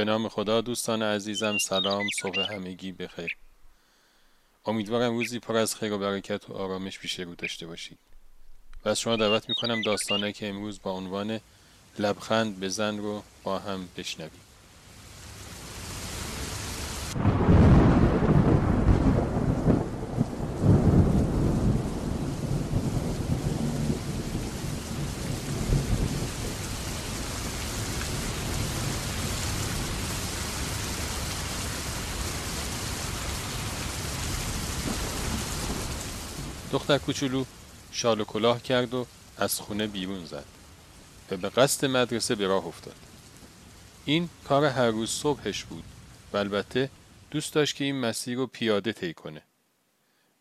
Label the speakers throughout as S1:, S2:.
S1: به نام خدا دوستان عزیزم سلام صبح همگی بخیر. امیدوارم روزی پر از خیر و برکت و آرامش پیش رو داشته باشید. و از شما دعوت می‌کنم داستانه که امروز با عنوان لبخند بزن رو با هم بشنویم. دختر کوچولو شال و کلاه کرد و از خونه بیرون زد و به قصد مدرسه به راه افتاد. این کار هر روز صبحش بود و البته دوست داشت که این مسیر رو پیاده طی کنه.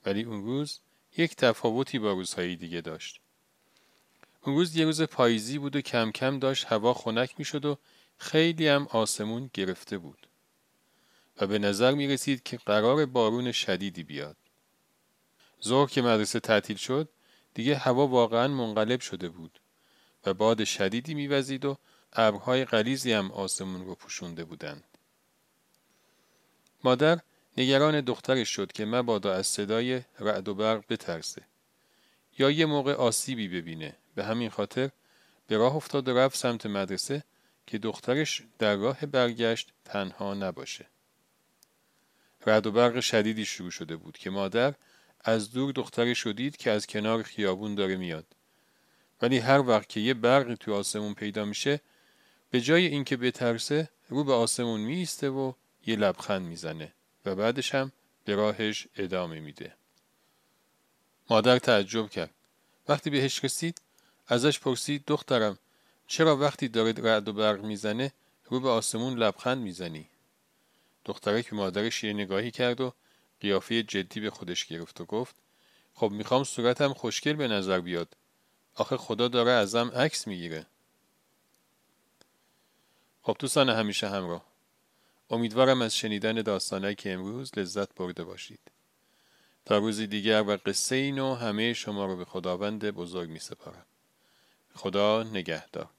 S1: ولی اون روز یک تفاوتی با روزهای دیگه داشت. اون روز یه روز پاییزی بود و کم کم داشت هوا خنک می‌شد و خیلی هم آسمون گرفته بود. و به نظر می رسید که قرار بارون شدیدی بیاد. ظهر که مدرسه تعطیل شد دیگه هوا واقعا منقلب شده بود و باد شدیدی میوزید و ابرهای غلیظی هم آسمون رو پوشونده بودند. مادر نگران دخترش شد که مبادا از صدای رعد و برق بترسه یا یه موقع آسیبی ببینه به همین خاطر به راه افتاد و رفت سمت مدرسه که دخترش در راه برگشت تنها نباشه رعد و برق شدیدی شروع شده بود که مادر از دور دختری شدید که از کنار خیابون داره میاد. ولی هر وقت که یه برقی تو آسمون پیدا میشه به جای اینکه بترسه رو به آسمون میسته و یه لبخند می‌زنه و بعدش هم به راهش ادامه میده. مادر تعجب کرد. وقتی بهش رسید ازش پرسید دخترم چرا وقتی داره رعد و برق می‌زنه رو به آسمون لبخند می‌زنی؟ دخترک به مادرش یه نگاهی کرد و قیافه جدی به خودش گرفت و گفت خب می‌خوام صورتم خوشگل به نظر بیاد. آخه خدا داره ازم عکس می‌گیره. خب دوستان همیشه همراه. امیدوارم از شنیدن داستانه که امروز لذت برده باشید. تا روزی دیگر و قصه اینو همه شما رو به خداوند بزرگ می سپارم خدا نگهدار.